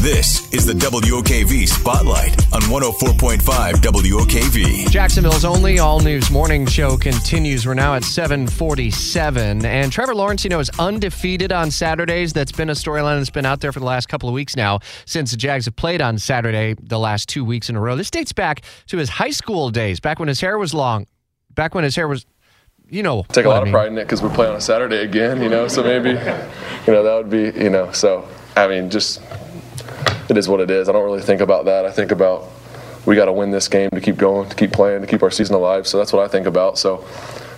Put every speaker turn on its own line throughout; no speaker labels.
This is the WOKV Spotlight on 104.5 WOKV.
Jacksonville's only all news morning show continues. We're now at 747. And Trevor Lawrence, you know, is undefeated on Saturdays. That's been a storyline that's been out there for the last couple of weeks now since the Jags have played on Saturday the last two weeks in a row. This dates back to his high school days, back when his hair was long, back when his hair was you know,
take a lot
I mean.
of pride in it because we play on a Saturday again, you know. So maybe, you know, that would be, you know. So I mean, just it is what it is. I don't really think about that. I think about we got to win this game to keep going, to keep playing, to keep our season alive. So that's what I think about. So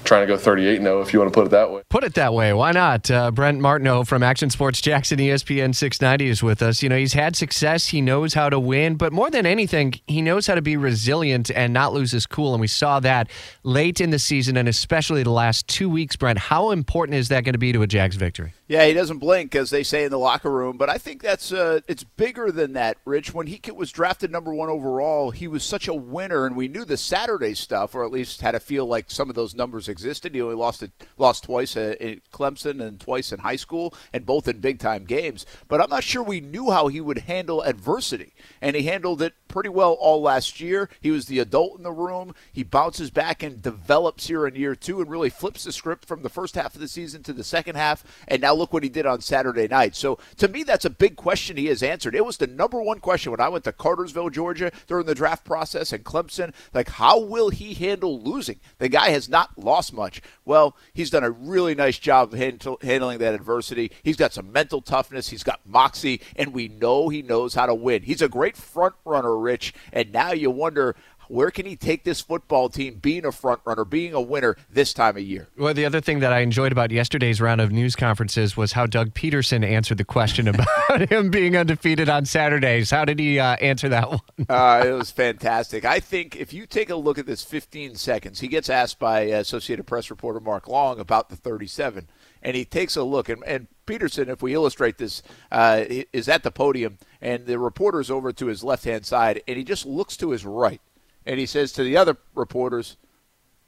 trying to go 38 0 if you want to put it that way.
Put it that way. Why not? Uh, Brent Martineau from Action Sports Jax ESPN 690 is with us. You know, he's had success. He knows how to win, but more than anything, he knows how to be resilient and not lose his cool. And we saw that late in the season and especially the last two weeks, Brent. How important is that going to be to a Jags victory?
Yeah, he doesn't blink, as they say in the locker room. But I think that's uh, it's bigger than that, Rich. When he was drafted number one overall, he was such a winner, and we knew the Saturday stuff, or at least had a feel like some of those numbers existed. He only lost it, lost twice in Clemson and twice in high school, and both in big time games. But I'm not sure we knew how he would handle adversity, and he handled it pretty well all last year. He was the adult in the room. He bounces back and develops here in year two, and really flips the script from the first half of the season to the second half, and now look what he did on Saturday night. So to me, that's a big question he has answered. It was the number one question when I went to Cartersville, Georgia during the draft process and Clemson. Like, how will he handle losing? The guy has not lost much. Well, he's done a really nice job of handling that adversity. He's got some mental toughness. He's got moxie, and we know he knows how to win. He's a great front runner, Rich. And now you wonder where can he take this football team being a front runner, being a winner this time of year?
Well, the other thing that I enjoyed about yesterday's round of news conferences was how Doug Pederson answered the question about him being undefeated on Saturdays. How did he uh, answer that one?
uh, it was fantastic. I think if you take a look at this 15 seconds, he gets asked by Associated Press reporter Mark Long about the 37, and he takes a look and, and Pederson, if we illustrate this, uh, is at the podium, and the reporter's over to his left hand side, and he just looks to his right and he says to the other reporters,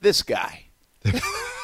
"This guy."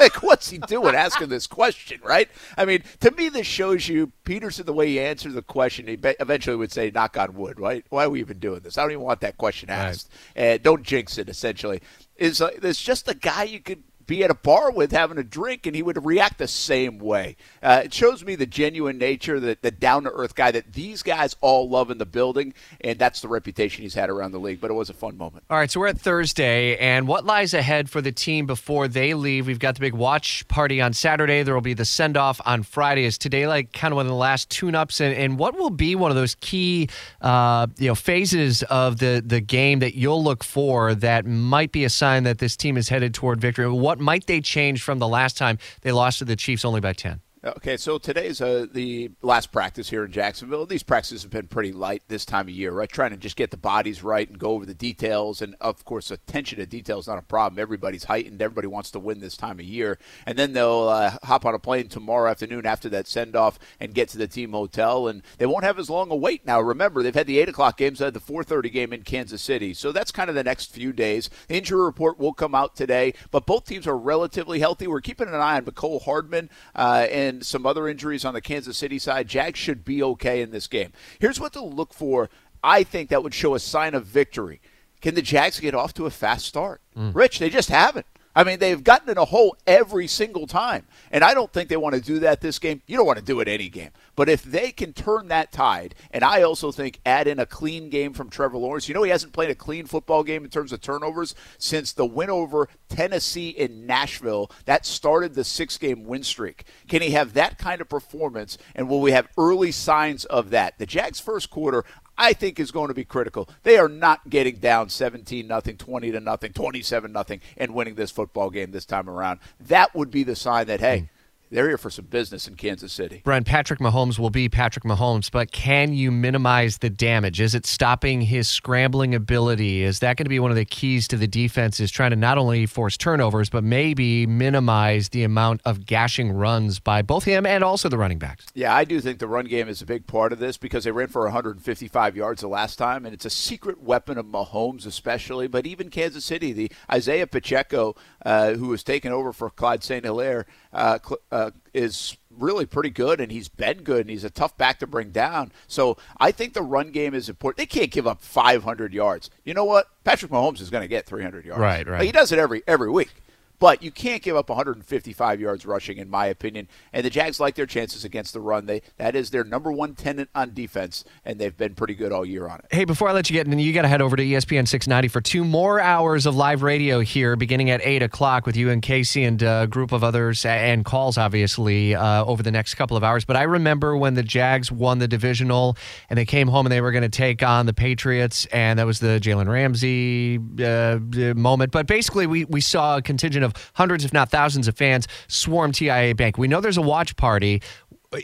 like, what's he doing asking this question, right? I mean, to me, this shows you Pederson the way he answered the question, he eventually would say, knock on wood, right? Why are we even doing this? I don't even want that question asked. Right. And don't jinx it, essentially. Is uh, It's just a guy you could be at a bar with having a drink and he would react the same way. Uh, it shows me the genuine nature, the, the down to earth guy that these guys all love in the building, and that's the reputation he's had around the league. But it was a fun moment.
All right, so we're at Thursday, and what lies ahead for the team before they leave? We've got the big watch party on Saturday. There will be the send off on Friday. Is today like kind of one of the last tune ups? And, and what will be one of those key uh, you know phases of the, the game that you'll look for that might be a sign that this team is headed toward victory? What might they change from the last time they lost to the Chiefs only by 10?
Okay, so today's uh, the last practice here in Jacksonville. These practices have been pretty light this time of year, right? Trying to just get the bodies right and go over the details. And of course, attention to detail is not a problem. Everybody's heightened. Everybody wants to win this time of year. And then they'll uh, hop on a plane tomorrow afternoon after that send off and get to the team hotel. And they won't have as long a wait now. Remember, they've had the 8 o'clock games, they had the 4.30 game in Kansas City. So that's kind of the next few days. The injury report will come out today, but both teams are relatively healthy. We're keeping an eye on Mecole Hardman uh, and and some other injuries on the Kansas City side, Jags should be okay in this game. Here's what to look for. I think that would show a sign of victory. Can the Jags get off to a fast start? Mm. Rich, they just haven't. I mean, they've gotten in a hole every single time. And I don't think they want to do that this game. You don't want to do it any game. But if they can turn that tide, and I also think add in a clean game from Trevor Lawrence, you know, he hasn't played a clean football game in terms of turnovers since the win over Tennessee in Nashville. That started the six game win streak. Can he have that kind of performance? And will we have early signs of that? The Jags' first quarter, I think is going to be critical. They are not getting down 17 nothing, 20 to nothing, 27 nothing and winning this football game this time around. That would be the sign that hey, hmm. They're here for some business in Kansas City.
Brent, Patrick Mahomes will be Patrick Mahomes, but can you minimize the damage? Is it stopping his scrambling ability? Is that going to be one of the keys to the defense? Is trying to not only force turnovers, but maybe minimize the amount of gashing runs by both him and also the running backs?
Yeah, I do think the run game is a big part of this because they ran for 155 yards the last time, and it's a secret weapon of Mahomes, especially, but even Kansas City. The Isaiah Pacheco, uh, who was taken over for Clyde St. Hilaire, uh, uh, Uh, is really pretty good, and he's been good, and he's a tough back to bring down. So I think the run game is important. They can't give up 500 yards. You know what? Patrick Mahomes is going to get 300 yards.
Right, right.
Like, he does it every every week. But you can't give up 155 yards rushing, in my opinion. And the Jags like their chances against the run. They that is their number one tenant on defense, and they've been pretty good all year on it.
Hey, before I let you get in, you got to head over to ESPN 690 for two more hours of live radio here, beginning at eight o'clock with you and Casey and a group of others, and calls obviously uh, over the next couple of hours. But I remember when the Jags won the divisional, and they came home and they were going to take on the Patriots, and that was the Jalen Ramsey uh, moment. But basically, we we saw a contingent of hundreds, if not thousands, of fans swarm TIAA Bank. We know there's a watch party.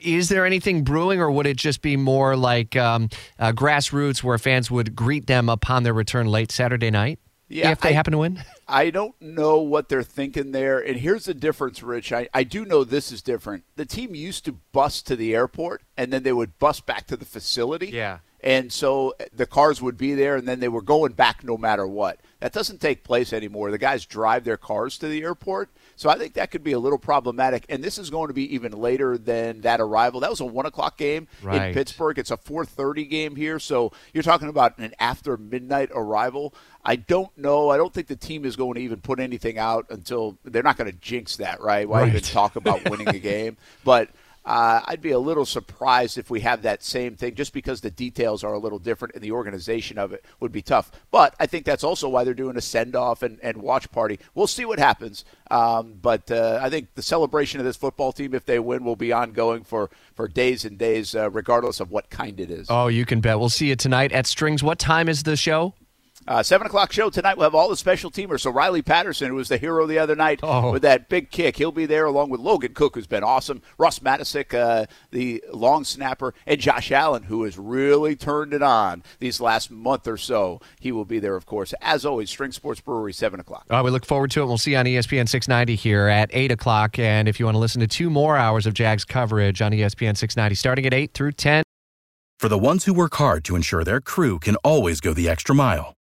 Is there anything brewing, or would it just be more like um, uh, grassroots where fans would greet them upon their return late Saturday night?
Yeah,
if they
I,
happen to win?
I don't know what they're thinking there. And here's the difference, Rich. I, I do know this is different. The team used to bus to the airport, and then they would bus back to the facility.
Yeah.
And so eh, the cars would be there, and then they were going back no matter what. That doesn't take place anymore. The guys drive their cars to the airport. So I think that could be a little problematic. And this is going to be even later than that arrival. That was a one o'clock game
right.
in Pittsburgh. It's a four thirty game here. So you're talking about an after midnight arrival. I don't know. I don't think the team is going to even put anything out until they're not going to jinx that, right? Why
right.
even talk about winning a game? But uh, I'd be a little surprised if we have that same thing just because the details are a little different and the organization of it would be tough. But I think that's also why they're doing a send off and, and watch party. We'll see what happens. Um, but uh, I think the celebration of this football team, if they win, will be ongoing for, for days and days, uh, regardless of what kind it is.
Oh, you can bet. We'll see you tonight at Strings. What time is the show?
Uh, seven o'clock show tonight. We'll have all the special teamers. So Riley Patterson, who was the hero the other night
oh.
with that big kick, he'll be there along with Logan Cooke, who's been awesome. Ross Matiscik, uh, the long snapper, and Josh Allen, who has really turned it on these last month or so. He will be there, of course. As always, Strings Sports Brewery, seven o'clock.
Uh, we look forward to it. We'll see you on ESPN 690 here at eight o'clock. And if you want to listen to two more hours of Jags coverage on ESPN 690, starting at eight through ten.
For the ones who work hard to ensure their crew can always go the extra mile